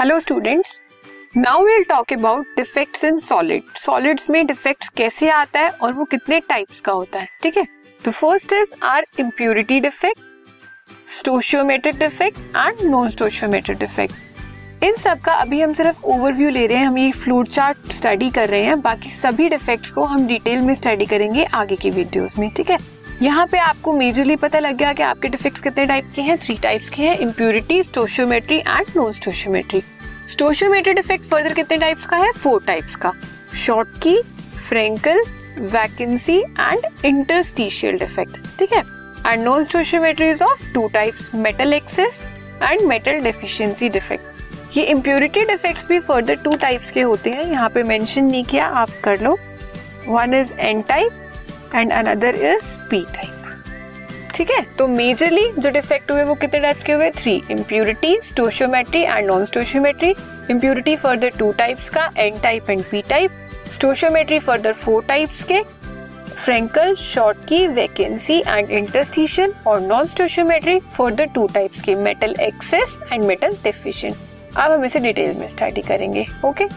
Hello students now will talk about defects in solid solids में defects कैसे आता है और वो कितने टाइप्स का होता है, ठीक है? तो first is are impurity defect stoichiometric defect and non stoichiometric defect इन सब का अभी हम सिर्फ़ ओवरव्यू ले रहे हैं, हम ये फ्लूड चार्ट स्टडी कर रहे हैं, बाकी सभी डिफेक्ट्स को हम डिटेल में स्टडी करेंगे आगे की वीडियोस में, ठीक है? यहाँ पे आपको मेजरली पता लग गया कि आपके डिफेक्ट्स कितने टाइप के हैं थ्री टाइप्स के हैं impurity stoichiometry and non stoichiometry stoichiometry defect further कितने टाइप्स का है? फोर टाइप्स का. Schottky Frenkel vacancy and interstitial defect ठीक है? And non stoichiometry is of two types metal excess and metal deficiency defect ये impurity defects भी further two types के होते हैं। यहाँ पे मेंशन नहीं किया, आप कर लो. One is N type and another is P type ठीक है? तो मेजरली जो डिफेक्ट हुए वो कितने टाइप के हुए? Three impurity stoichiometry and non stoichiometry impurity further two types का N type and P type stoichiometry further four types के. Frenkel Schottky vacancy and interstitial और non stoichiometry further two types के. Metal excess and metal deficient अब हम इसे detail में study करेंगे okay okay?